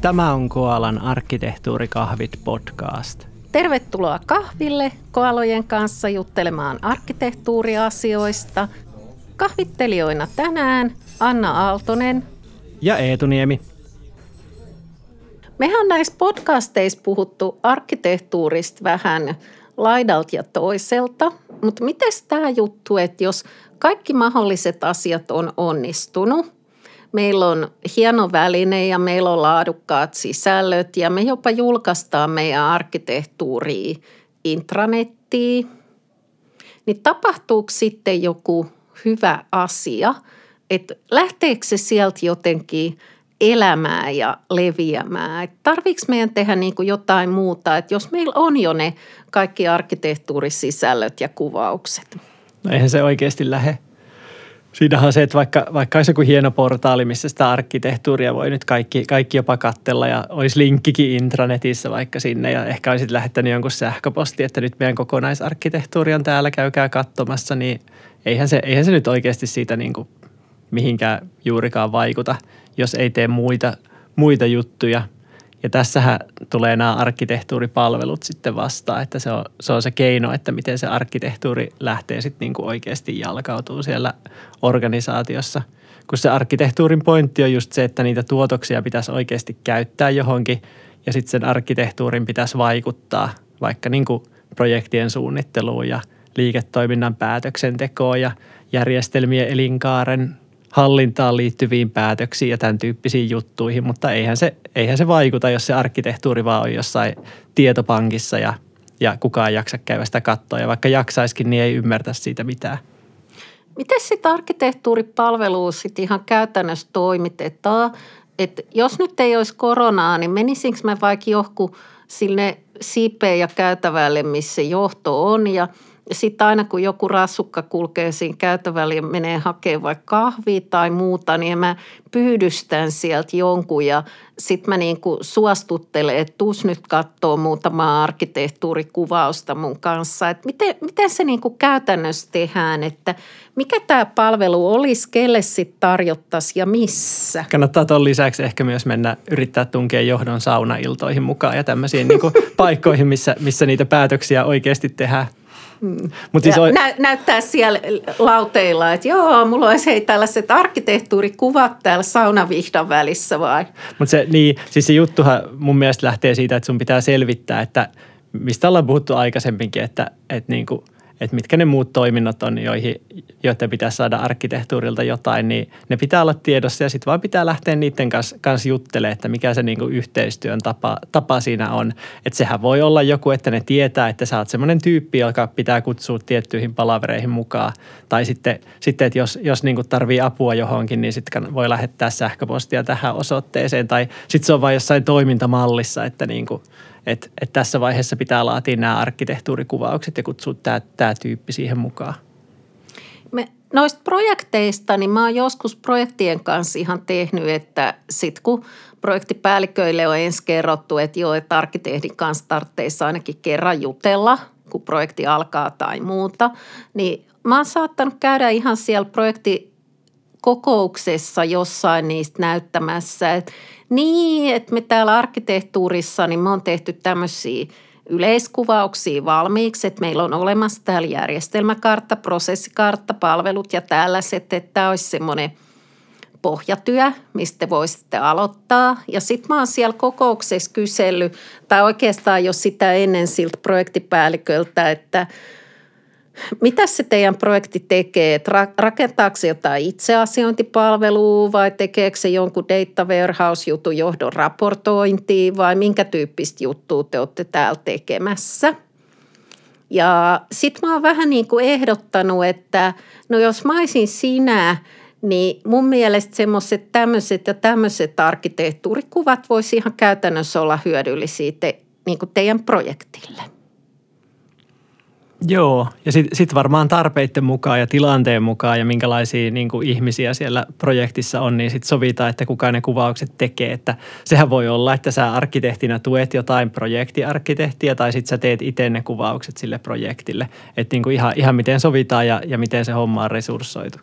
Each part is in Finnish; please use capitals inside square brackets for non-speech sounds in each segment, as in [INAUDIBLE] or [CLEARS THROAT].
Tämä on Koalan arkkitehtuurikahvit podcast. Tervetuloa kahville koalojen kanssa juttelemaan arkkitehtuuriasioista. Kahvittelijoina tänään Anna Aaltonen ja Eetu Niemi. Mehän on näissä podcasteissa puhuttu arkkitehtuurista vähän laidalta ja toiselta, mutta miten tämä juttu, että jos kaikki mahdolliset asiat on onnistunut – Meillä on hieno väline ja meillä on laadukkaat sisällöt ja me jopa julkaistaan meidän arkkitehtuuria intranettiin. Niin tapahtuuko sitten joku hyvä asia, että lähteekö se sieltä jotenkin elämään ja leviämään. tarviiko meidän tehdä niin kuin jotain muuta, että jos meillä on jo ne kaikki arkkitehtuurisisällöt ja kuvaukset. No eihän se oikeasti lähde Siinähän on se, että vaikka, vaikka olisi joku hieno portaali, missä sitä arkkitehtuuria voi nyt kaikki, kaikki jopa kattella ja olisi linkkikin intranetissä vaikka sinne ja ehkä olisit lähettänyt jonkun sähköposti, että nyt meidän kokonaisarkkitehtuuri on täällä, käykää katsomassa, niin eihän se, eihän se nyt oikeasti siitä niin kuin mihinkään juurikaan vaikuta, jos ei tee muita, muita juttuja – ja tässähän tulee nämä arkkitehtuuripalvelut sitten vastaan, että se on, se on se keino, että miten se arkkitehtuuri lähtee sitten niin kuin oikeasti jalkautuu siellä organisaatiossa. Kun se arkkitehtuurin pointti on just se, että niitä tuotoksia pitäisi oikeasti käyttää johonkin ja sitten sen arkkitehtuurin pitäisi vaikuttaa vaikka niin kuin projektien suunnitteluun ja liiketoiminnan päätöksentekoon ja järjestelmien elinkaaren hallintaan liittyviin päätöksiin ja tämän tyyppisiin juttuihin, mutta eihän se, eihän se vaikuta, jos se arkkitehtuuri vaan on jossain tietopankissa ja, ja kukaan ei jaksa käydä sitä kattoa. Ja vaikka jaksaiskin, niin ei ymmärtä siitä mitään. Miten sitten arkkitehtuuripalvelu sitten ihan käytännössä toimitetaan? Et jos nyt ei olisi koronaa, niin menisinkö mä vaikka johku sinne siipeen ja käytävälle, missä johto on ja – ja sitten aina kun joku rassukka kulkee siinä käytävällä ja menee hakemaan vaikka kahvia tai muuta, niin mä pyydystän sieltä jonkun ja sitten mä niin kuin suostuttelen, että tuus nyt katsoo muutamaa arkkitehtuurikuvausta mun kanssa. Että miten, miten se niin kuin käytännössä tehdään, että mikä tämä palvelu olisi, kelle sitten tarjottaisiin ja missä? Kannattaa tuon lisäksi ehkä myös mennä yrittää tunkea johdon saunailtoihin mukaan ja tämmöisiin niin kuin [LAUGHS] paikkoihin, missä, missä niitä päätöksiä oikeasti tehdään. Mut siis on... nä- näyttää siellä lauteilla, että joo, mulla olisi hei tällaiset arkkitehtuurikuvat täällä saunavihdan välissä vai? Mutta se, niin, siis se juttuhan mun mielestä lähtee siitä, että sun pitää selvittää, että mistä ollaan puhuttu aikaisemminkin, että, että niin kuin – että mitkä ne muut toiminnot on, joihin, joiden pitää saada arkkitehtuurilta jotain, niin ne pitää olla tiedossa ja sitten vaan pitää lähteä niiden kanssa, kanssa juttelemaan, että mikä se niinku yhteistyön tapa, tapa siinä on. Että sehän voi olla joku, että ne tietää, että sä oot semmoinen tyyppi, joka pitää kutsua tiettyihin palavereihin mukaan. Tai sitten, sitten että jos, jos niinku tarvii apua johonkin, niin sitten voi lähettää sähköpostia tähän osoitteeseen. Tai sitten se on vain jossain toimintamallissa, että niinku – että et tässä vaiheessa pitää laatia nämä arkkitehtuurikuvaukset ja kutsua tämä, tämä tyyppi siihen mukaan. Me, noista projekteista, niin mä oon joskus projektien kanssa ihan tehnyt, että sit kun projektipäälliköille on ensin kerrottu, että joo, että arkkitehdin kanssa tarvitsee ainakin kerran jutella, kun projekti alkaa tai muuta, niin mä oon saattanut käydä ihan siellä projekti kokouksessa jossain niistä näyttämässä, että niin, että me täällä arkkitehtuurissa, niin me on tehty tämmöisiä yleiskuvauksia valmiiksi, että meillä on olemassa täällä järjestelmäkartta, prosessikartta, palvelut ja tällaiset, että tämä olisi semmoinen pohjatyö, mistä voisitte aloittaa. Ja sitten mä oon siellä kokouksessa kysellyt, tai oikeastaan jo sitä ennen siltä projektipäälliköltä, että – mitä se teidän projekti tekee? Rakentaako se jotain itseasiointipalvelua vai tekeekö se jonkun data warehouse-jutun johdon raportointia vai minkä tyyppistä juttua te olette täällä tekemässä? Ja sitten mä oon vähän niin kuin ehdottanut, että no jos mä olisin sinä, niin mun mielestä semmoiset tämmöiset ja tämmöiset arkkitehtuurikuvat voisi ihan käytännössä olla hyödyllisiä te, niin kuin teidän projektille. Joo, ja sitten sit varmaan tarpeiden mukaan ja tilanteen mukaan ja minkälaisia niin kuin ihmisiä siellä projektissa on, niin sitten sovitaan, että kuka ne kuvaukset tekee. Että sehän voi olla, että sä arkkitehtinä tuet jotain projektiarkkitehtiä tai sitten sä teet itse ne kuvaukset sille projektille. Että niin ihan, ihan miten sovitaan ja, ja miten se homma on resurssoitu.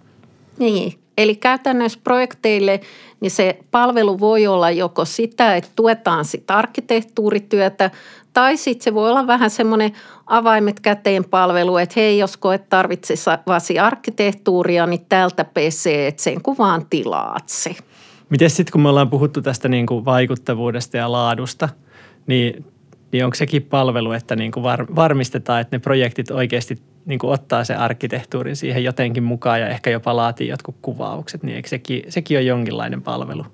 Niin, Eli käytännössä projekteille niin se palvelu voi olla joko sitä, että tuetaan sitä arkkitehtuurityötä, tai sitten se voi olla vähän semmoinen avaimet käteen palvelu, että hei, jos koet tarvitsevasi arkkitehtuuria, niin tältä pesee, että sen kuvaan tilaat se. Miten sitten, kun me ollaan puhuttu tästä niin kuin vaikuttavuudesta ja laadusta, niin, niin onko sekin palvelu, että niin kuin var, varmistetaan, että ne projektit oikeasti niin kuin ottaa se arkkitehtuurin siihen jotenkin mukaan ja ehkä jopa laatii jotkut kuvaukset, niin eikö sekin, sekin ole jonkinlainen palvelu?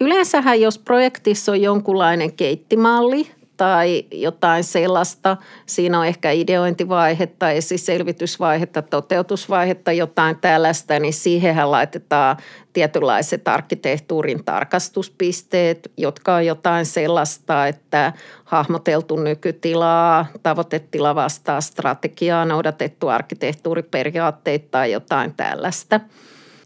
Yleensähän jos projektissa on jonkunlainen keittimalli tai jotain sellaista. Siinä on ehkä ideointivaihetta, esiselvitysvaihetta, toteutusvaihetta, jotain tällaista, niin siihenhän laitetaan tietynlaiset arkkitehtuurin tarkastuspisteet, jotka on jotain sellaista, että hahmoteltu nykytilaa, tavoitetila vastaa strategiaa, noudatettu arkkitehtuuriperiaatteita tai jotain tällaista –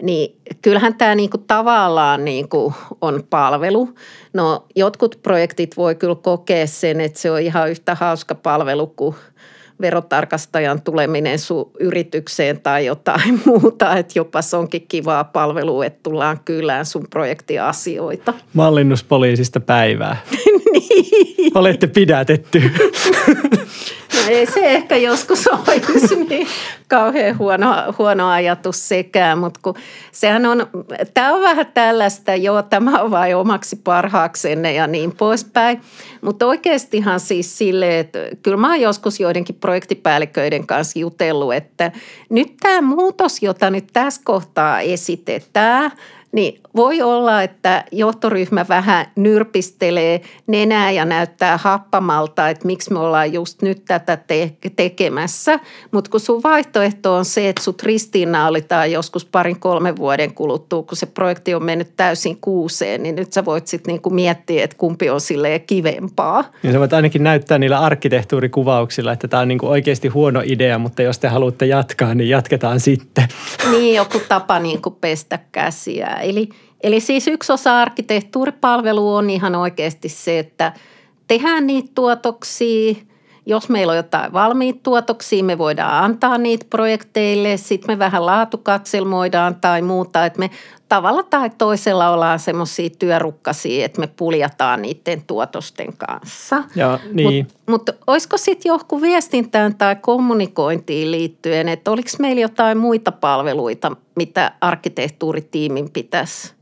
niin kyllähän tämä niinku tavallaan niinku on palvelu. No jotkut projektit voi kyllä kokea sen, että se on ihan yhtä hauska palvelu kuin verotarkastajan tuleminen sun yritykseen tai jotain [LAUGHS] muuta, että jopa se onkin kivaa palvelua, että tullaan kylään sun projektiasioita. Mallinnuspoliisista päivää. [LAUGHS] [LAUGHS] Olette pidätetty. No ei se ehkä joskus olisi niin kauhean huono, huono ajatus sekään, mutta kun sehän on, tämä on vähän tällaista, joo, tämä on vain omaksi parhaaksenne ja niin poispäin. Mutta oikeastihan siis silleen, että kyllä mä oon joskus joidenkin projektipäälliköiden kanssa jutellut, että nyt tämä muutos, jota nyt tässä kohtaa esitetään – niin voi olla, että johtoryhmä vähän nyrpistelee nenää ja näyttää happamalta, että miksi me ollaan just nyt tätä te- tekemässä. Mutta kun sun vaihtoehto on se, että sut ristiinnaulitaan joskus parin kolmen vuoden kuluttua, kun se projekti on mennyt täysin kuuseen, niin nyt sä voit sitten niinku miettiä, että kumpi on silleen kivempaa. Ja sä voit ainakin näyttää niillä arkkitehtuurikuvauksilla, että tämä on niinku oikeasti huono idea, mutta jos te haluatte jatkaa, niin jatketaan sitten. Niin, joku tapa niinku pestä käsiä Eli, eli siis yksi osa arkkitehtuuripalvelua on ihan oikeasti se, että tehdään niitä tuotoksia. Jos meillä on jotain valmiita tuotoksia, me voidaan antaa niitä projekteille. Sitten me vähän laatukatselmoidaan tai muuta, että me tavalla tai toisella ollaan semmoisia työrukkasia, että me puljataan niiden tuotosten kanssa. Ja, niin. Mutta mut olisiko sitten johku viestintään tai kommunikointiin liittyen, että oliko meillä jotain muita palveluita, mitä arkkitehtuuritiimin pitäisi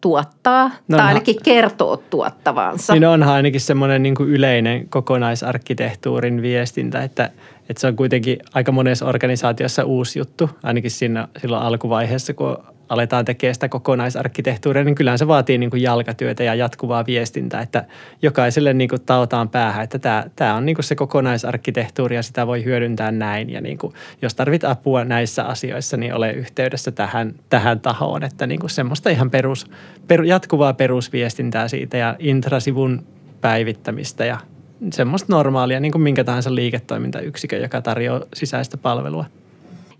tuottaa no tai ainakin kertoo tuottavansa. Niin onhan ainakin semmoinen niin kuin yleinen kokonaisarkkitehtuurin viestintä, että, että se on kuitenkin aika monessa organisaatiossa uusi juttu, ainakin siinä silloin alkuvaiheessa, kun aletaan tekemään sitä kokonaisarkkitehtuuria, niin kyllähän se vaatii niin kuin jalkatyötä ja jatkuvaa viestintää, että jokaiselle niin kuin taotaan päähän, että tämä, tämä on niin kuin se kokonaisarkkitehtuuri ja sitä voi hyödyntää näin. Ja niin kuin, jos tarvit apua näissä asioissa, niin ole yhteydessä tähän, tähän tahoon, että niin kuin semmoista ihan perus, per, jatkuvaa perusviestintää siitä ja intrasivun päivittämistä ja semmoista normaalia, niin kuin minkä tahansa liiketoimintayksikö, joka tarjoaa sisäistä palvelua.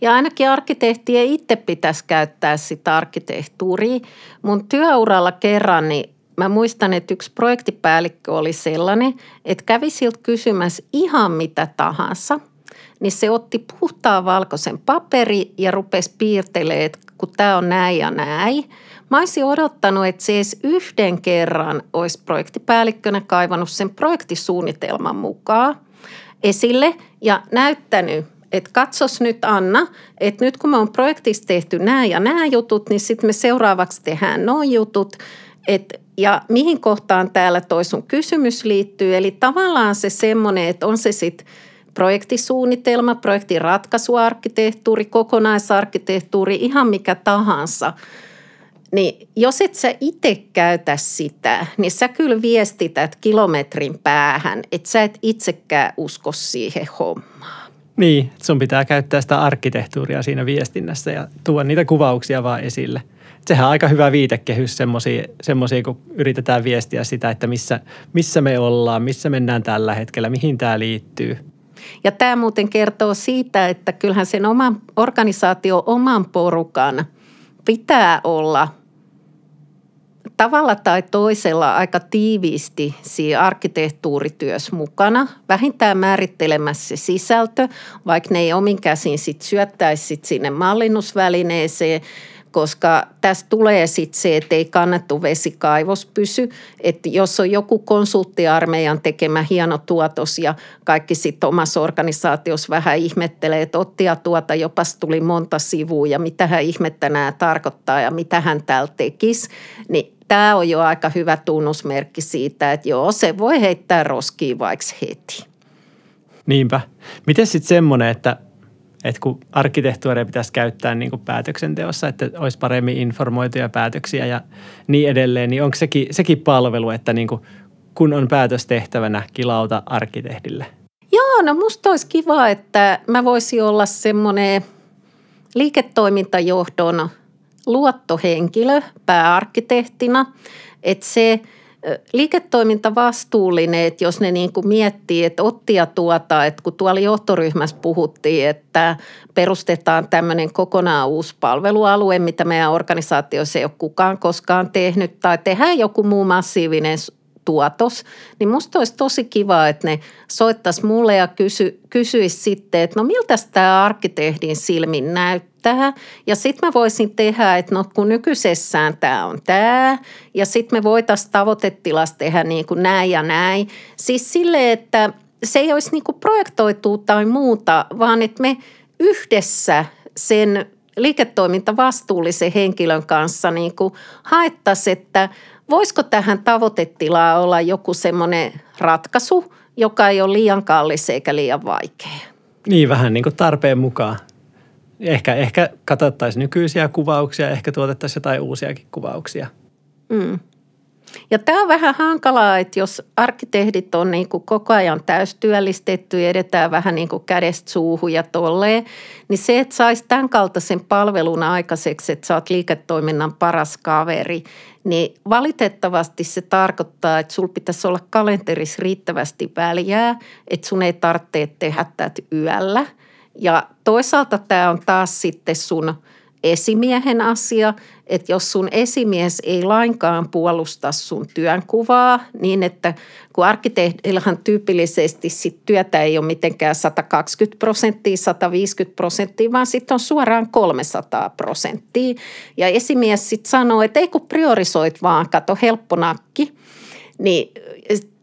Ja ainakin arkkitehtien itse pitäisi käyttää sitä arkkitehtuuria. Mun työuralla kerran, niin mä muistan, että yksi projektipäällikkö oli sellainen, että kävi siltä kysymässä ihan mitä tahansa. Niin se otti puhtaan valkoisen paperi ja rupesi piirtelemään, että kun tämä on näin ja näin. Mä olisin odottanut, että se edes yhden kerran olisi projektipäällikkönä kaivannut sen projektisuunnitelman mukaan esille ja näyttänyt että katsos nyt Anna, että nyt kun me on projektissa tehty nämä ja nämä jutut, niin sitten me seuraavaksi tehdään nuo jutut. Et, ja mihin kohtaan täällä toi sun kysymys liittyy. Eli tavallaan se semmoinen, että on se sitten projektisuunnitelma, projektin ratkaisuarkkitehtuuri, kokonaisarkkitehtuuri, ihan mikä tahansa – niin jos et sä itse käytä sitä, niin sä kyllä viestität kilometrin päähän, että sä et itsekään usko siihen hommaan. Niin, sun pitää käyttää sitä arkkitehtuuria siinä viestinnässä ja tuoda niitä kuvauksia vaan esille. Sehän on aika hyvä viitekehys semmoisia, kun yritetään viestiä sitä, että missä, missä me ollaan, missä mennään tällä hetkellä, mihin tämä liittyy. Ja tämä muuten kertoo siitä, että kyllähän sen oman organisaatio oman porukan pitää olla – tavalla tai toisella aika tiiviisti siinä arkkitehtuurityössä mukana. Vähintään määrittelemässä se sisältö, vaikka ne ei omin käsin sit syöttäisi sit sinne mallinnusvälineeseen, koska tässä tulee sitten se, että ei kannettu vesikaivos pysy. Että jos on joku konsulttiarmeijan tekemä hieno tuotos ja kaikki sitten omassa organisaatiossa vähän ihmettelee, että ottia tuota jopas tuli monta sivua ja mitä hän ihmettä nämä tarkoittaa ja mitä hän täällä tekisi, niin tämä on jo aika hyvä tunnusmerkki siitä, että joo, se voi heittää roskiin vaikka heti. Niinpä. Miten sitten semmoinen, että, että kun arkkitehtuuria pitäisi käyttää niin kuin päätöksenteossa, että olisi paremmin informoituja päätöksiä ja niin edelleen, niin onko sekin, sekin palvelu, että niin kuin, kun on päätös tehtävänä, kilauta arkkitehdille? Joo, no musta olisi kiva, että mä voisin olla semmoinen liiketoimintajohdon luottohenkilö pääarkkitehtina, että se – liiketoiminta vastuullinen, että jos ne niin kuin miettii, että ottia tuota, että kun tuolla johtoryhmässä puhuttiin, että perustetaan tämmöinen kokonaan uusi palvelualue, mitä meidän organisaatiossa ei ole kukaan koskaan tehnyt, tai tehdään joku muu massiivinen tuotos, niin musta olisi tosi kiva, että ne soittaisi mulle ja kysy, kysyisi sitten, että no miltä tämä arkkitehdin silmin näyttää. Ja sitten mä voisin tehdä, että no kun nykyisessään tämä on tämä, ja sitten me voitaisiin tavoitetilassa tehdä niin kuin näin ja näin. Siis sille, että se ei olisi niin kuin projektoitu tai muuta, vaan että me yhdessä sen liiketoimintavastuullisen henkilön kanssa niin kuin haettaisiin, että – voisiko tähän tavoitetilaan olla joku semmoinen ratkaisu, joka ei ole liian kallis eikä liian vaikea? Niin, vähän niin kuin tarpeen mukaan. Ehkä, ehkä katsottaisiin nykyisiä kuvauksia, ehkä tuotettaisiin jotain uusiakin kuvauksia. Mm. Ja tämä on vähän hankalaa, että jos arkkitehdit on niin kuin koko ajan täystyöllistetty ja edetään vähän niin kuin kädestä suuhun ja tolleen, niin se, että saisi tämän kaltaisen palvelun aikaiseksi, että sä oot liiketoiminnan paras kaveri, niin valitettavasti se tarkoittaa, että sulla pitäisi olla kalenterissa riittävästi väliä, että sun ei tarvitse tehdä tätä yöllä. Ja toisaalta tämä on taas sitten sun – esimiehen asia, että jos sun esimies ei lainkaan puolusta sun työnkuvaa niin, että kun arkkitehdillahan tyypillisesti sit työtä ei ole mitenkään 120 prosenttia, 150 prosenttia, vaan sitten on suoraan 300 prosenttia. Ja esimies sitten sanoo, että ei kun priorisoit vaan, kato helppo nakki, niin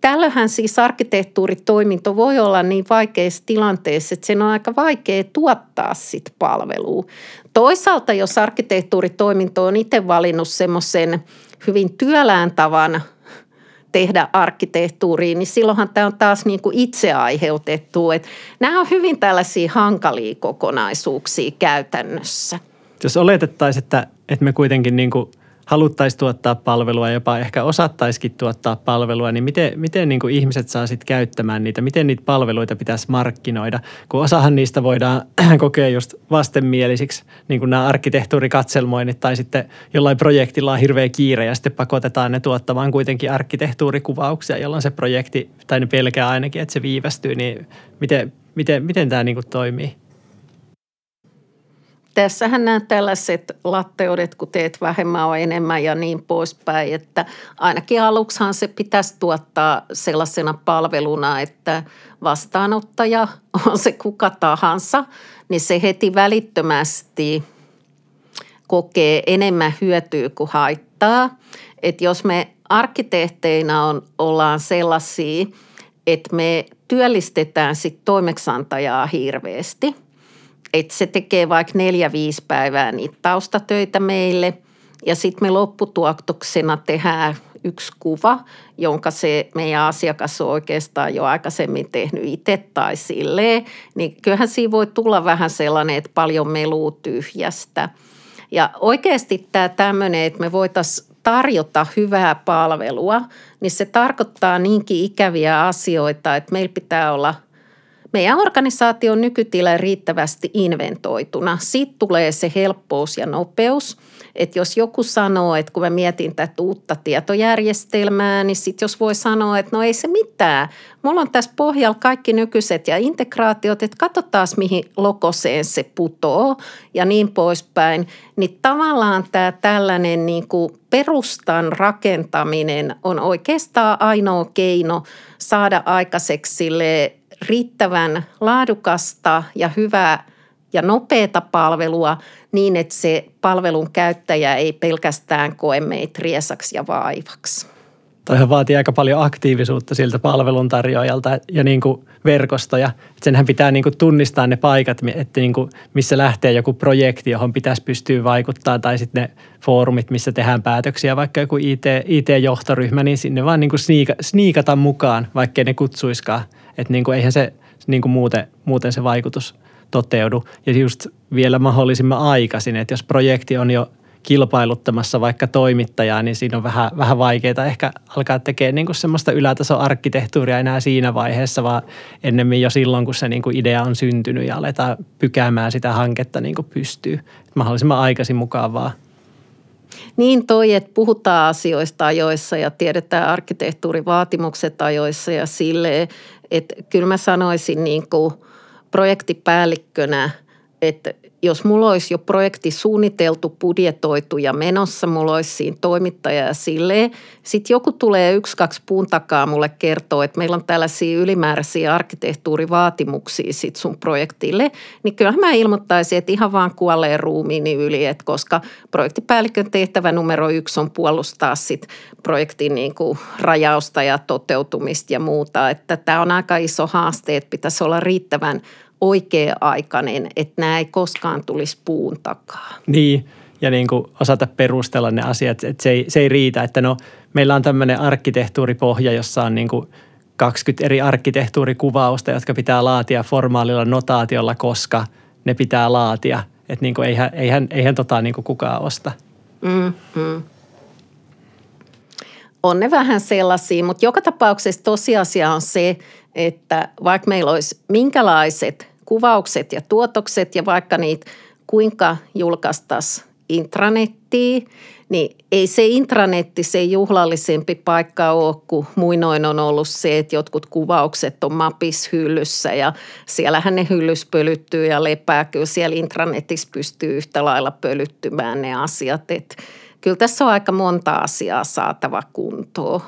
Tällöinhän siis arkkitehtuuritoiminto voi olla niin vaikeassa tilanteessa, että sen on aika vaikea tuottaa sit palvelua. Toisaalta, jos arkkitehtuuritoiminto on itse valinnut semmoisen hyvin työlään tavan tehdä arkkitehtuuriin, niin silloinhan tämä on taas niin kuin itse aiheutettu. Että nämä on hyvin tällaisia hankalia kokonaisuuksia käytännössä. Jos oletettaisiin, että, että me kuitenkin niin kuin – haluttaisiin tuottaa palvelua, jopa ehkä osattaisikin tuottaa palvelua, niin miten, miten niin kuin ihmiset saa sitten käyttämään niitä? Miten niitä palveluita pitäisi markkinoida? Kun osahan niistä voidaan [CLEARS THROAT] kokea just vastenmielisiksi, niin kuin nämä arkkitehtuurikatselmoinnit tai sitten jollain projektilla on hirveä kiire ja sitten pakotetaan ne tuottamaan kuitenkin arkkitehtuurikuvauksia, jolloin se projekti, tai ne pelkää ainakin, että se viivästyy, niin miten, miten, miten tämä niin kuin toimii? Tässähän nämä tällaiset latteudet, kun teet vähemmän on enemmän ja niin poispäin, että ainakin aluksihan se pitäisi tuottaa sellaisena palveluna, että vastaanottaja [LAUGHS] on se kuka tahansa, niin se heti välittömästi kokee enemmän hyötyä kuin haittaa. Että jos me arkkitehteina on, ollaan sellaisia, että me työllistetään sit toimeksantajaa hirveästi – että se tekee vaikka neljä, viisi päivää niitä taustatöitä meille ja sitten me lopputuotoksena tehdään yksi kuva, jonka se meidän asiakas on oikeastaan jo aikaisemmin tehnyt itse tai silleen, niin kyllähän siinä voi tulla vähän sellainen, että paljon meluu tyhjästä. Ja oikeasti tämä tämmöinen, että me voitaisiin tarjota hyvää palvelua, niin se tarkoittaa niinkin ikäviä asioita, että meillä pitää olla – meidän organisaation nykytila riittävästi inventoituna. Sitten tulee se helppous ja nopeus. Että jos joku sanoo, että kun mä mietin tätä uutta tietojärjestelmää, niin sitten jos voi sanoa, että no ei se mitään. Mulla on tässä pohjalla kaikki nykyiset ja integraatiot, että katsotaan mihin lokoseen se putoo ja niin poispäin. Niin tavallaan tämä tällainen niin kuin perustan rakentaminen on oikeastaan ainoa keino saada aikaiseksi sille riittävän laadukasta ja hyvää ja nopeata palvelua niin, että se palvelun käyttäjä ei pelkästään koe meitä riesaksi ja vaivaksi. Toihan vaatii aika paljon aktiivisuutta siltä palveluntarjoajalta ja niin kuin verkostoja. Senhän pitää niin kuin tunnistaa ne paikat, että niin kuin missä lähtee joku projekti, johon pitäisi pystyä vaikuttaa, tai sitten ne foorumit, missä tehdään päätöksiä, vaikka joku IT, IT-johtoryhmä, niin sinne vaan niin kuin sniika, sniikata mukaan, vaikkei ne kutsuiskaan. Että niin kuin eihän se niin kuin muuten, muuten se vaikutus toteudu. Ja just vielä mahdollisimman aikaisin, että jos projekti on jo – kilpailuttamassa vaikka toimittajaa, niin siinä on vähän, vähän vaikeaa ehkä alkaa tekemään niin kuin semmoista ylätason arkkitehtuuria enää siinä vaiheessa, vaan ennemmin jo silloin, kun se niin kuin idea on syntynyt ja aletaan pykäämään sitä hanketta niin kuin pystyy. Mahdollisimman aikaisin mukaan vaan. Niin toi, että puhutaan asioista ajoissa ja tiedetään arkkitehtuurivaatimukset ajoissa ja silleen, että kyllä mä sanoisin niin kuin projektipäällikkönä, että jos mulla olisi jo projekti suunniteltu, budjetoitu ja menossa, mulla olisi siinä toimittaja ja silleen. Sitten joku tulee yksi, kaksi puun takaa mulle kertoo, että meillä on tällaisia ylimääräisiä arkkitehtuurivaatimuksia sit sun projektille. Niin kyllähän mä ilmoittaisin, että ihan vaan kuolleen ruumiini yli, että koska projektipäällikön tehtävä numero yksi on puolustaa sit projektin niin kuin rajausta ja toteutumista ja muuta. Että tämä on aika iso haaste, että pitäisi olla riittävän – oikea-aikainen, että nämä ei koskaan tulisi puun takaa. Niin, ja niin kuin osata perustella ne asiat, että se ei, se ei riitä, että no meillä on tämmöinen arkkitehtuuripohja, jossa on niin kuin 20 eri arkkitehtuurikuvausta, jotka pitää laatia formaalilla notaatiolla, koska ne pitää laatia. Että niin kuin eihän, eihän, eihän tota niin kuin kukaan osta. Mm, mm. On ne vähän sellaisia, mutta joka tapauksessa tosiasia on se, että vaikka meillä olisi minkälaiset kuvaukset ja tuotokset ja vaikka niitä kuinka julkaistaisiin intranettiin, niin ei se intranetti se juhlallisempi paikka ole, kun muinoin on ollut se, että jotkut kuvaukset on mapis hyllyssä ja siellähän ne hyllys pölyttyy ja lepää. Kyllä siellä intranetissä pystyy yhtä lailla pölyttymään ne asiat. Että kyllä tässä on aika monta asiaa saatava kuntoon.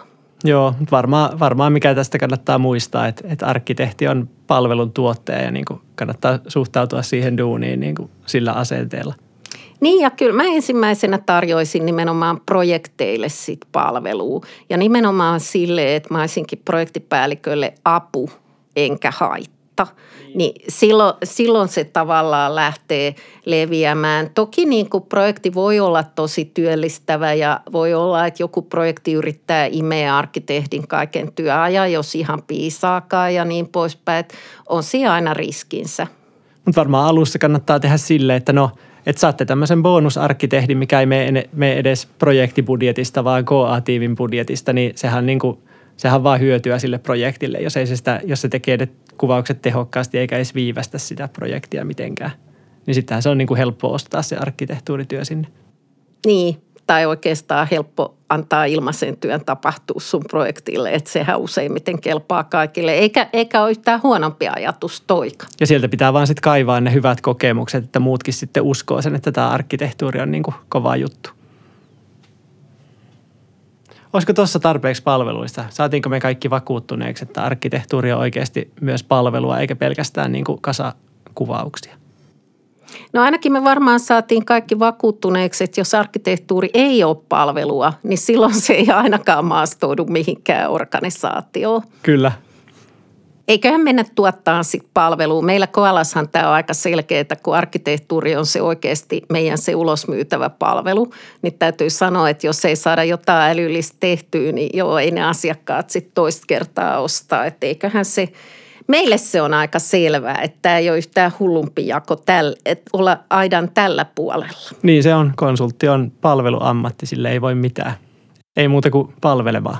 Joo, varmaan, varmaan mikä tästä kannattaa muistaa, että, että arkkitehti on palvelun tuottaja ja niin kuin kannattaa suhtautua siihen duuniin niin kuin sillä asenteella. Niin ja kyllä mä ensimmäisenä tarjoisin nimenomaan projekteille sit palvelua ja nimenomaan sille, että mä olisinkin projektipäällikölle apu enkä haittaa kautta, niin silloin, silloin se tavallaan lähtee leviämään. Toki niin kuin projekti voi olla tosi työllistävä ja voi olla, että joku projekti yrittää imeä arkkitehdin kaiken työajan, jos ihan piisaakaan ja niin poispäin. Että on siinä aina riskinsä. Mutta varmaan alussa kannattaa tehdä silleen, että no – että saatte tämmöisen bonusarkkitehdin, mikä ei mene edes projektibudjetista, vaan koatiivin budjetista, niin sehän, niin kuin, sehän vaan hyötyä sille projektille, jos, ei se sitä, jos se tekee kuvaukset tehokkaasti eikä edes viivästä sitä projektia mitenkään. Niin sittenhän se on niin kuin helppo ostaa se arkkitehtuurityö sinne. Niin, tai oikeastaan helppo antaa ilmaisen työn tapahtua sun projektille, että sehän useimmiten kelpaa kaikille, eikä, eikä ole yhtään huonompi ajatus toika. Ja sieltä pitää vaan sitten kaivaa ne hyvät kokemukset, että muutkin sitten uskoo sen, että tämä arkkitehtuuri on niin kuin kova juttu. Olisiko tuossa tarpeeksi palveluista? Saatiinko me kaikki vakuuttuneeksi, että arkkitehtuuri on oikeasti myös palvelua eikä pelkästään niin kuin kasakuvauksia? No ainakin me varmaan saatiin kaikki vakuuttuneeksi, että jos arkkitehtuuri ei ole palvelua, niin silloin se ei ainakaan maastoudu mihinkään organisaatioon. Kyllä, Eiköhän mennä tuottaa sit palvelua. Meillä Koalashan tämä on aika selkeää, että kun arkkitehtuuri on se oikeasti meidän se ulosmyytävä palvelu, niin täytyy sanoa, että jos ei saada jotain älyllistä tehtyä, niin joo, ei ne asiakkaat sitten toista kertaa ostaa. Että eiköhän se, meille se on aika selvää, että tämä ei ole yhtään hullumpi jako täl, että olla aidan tällä puolella. Niin se on, konsultti on palveluammatti, sille ei voi mitään. Ei muuta kuin palvelevaa.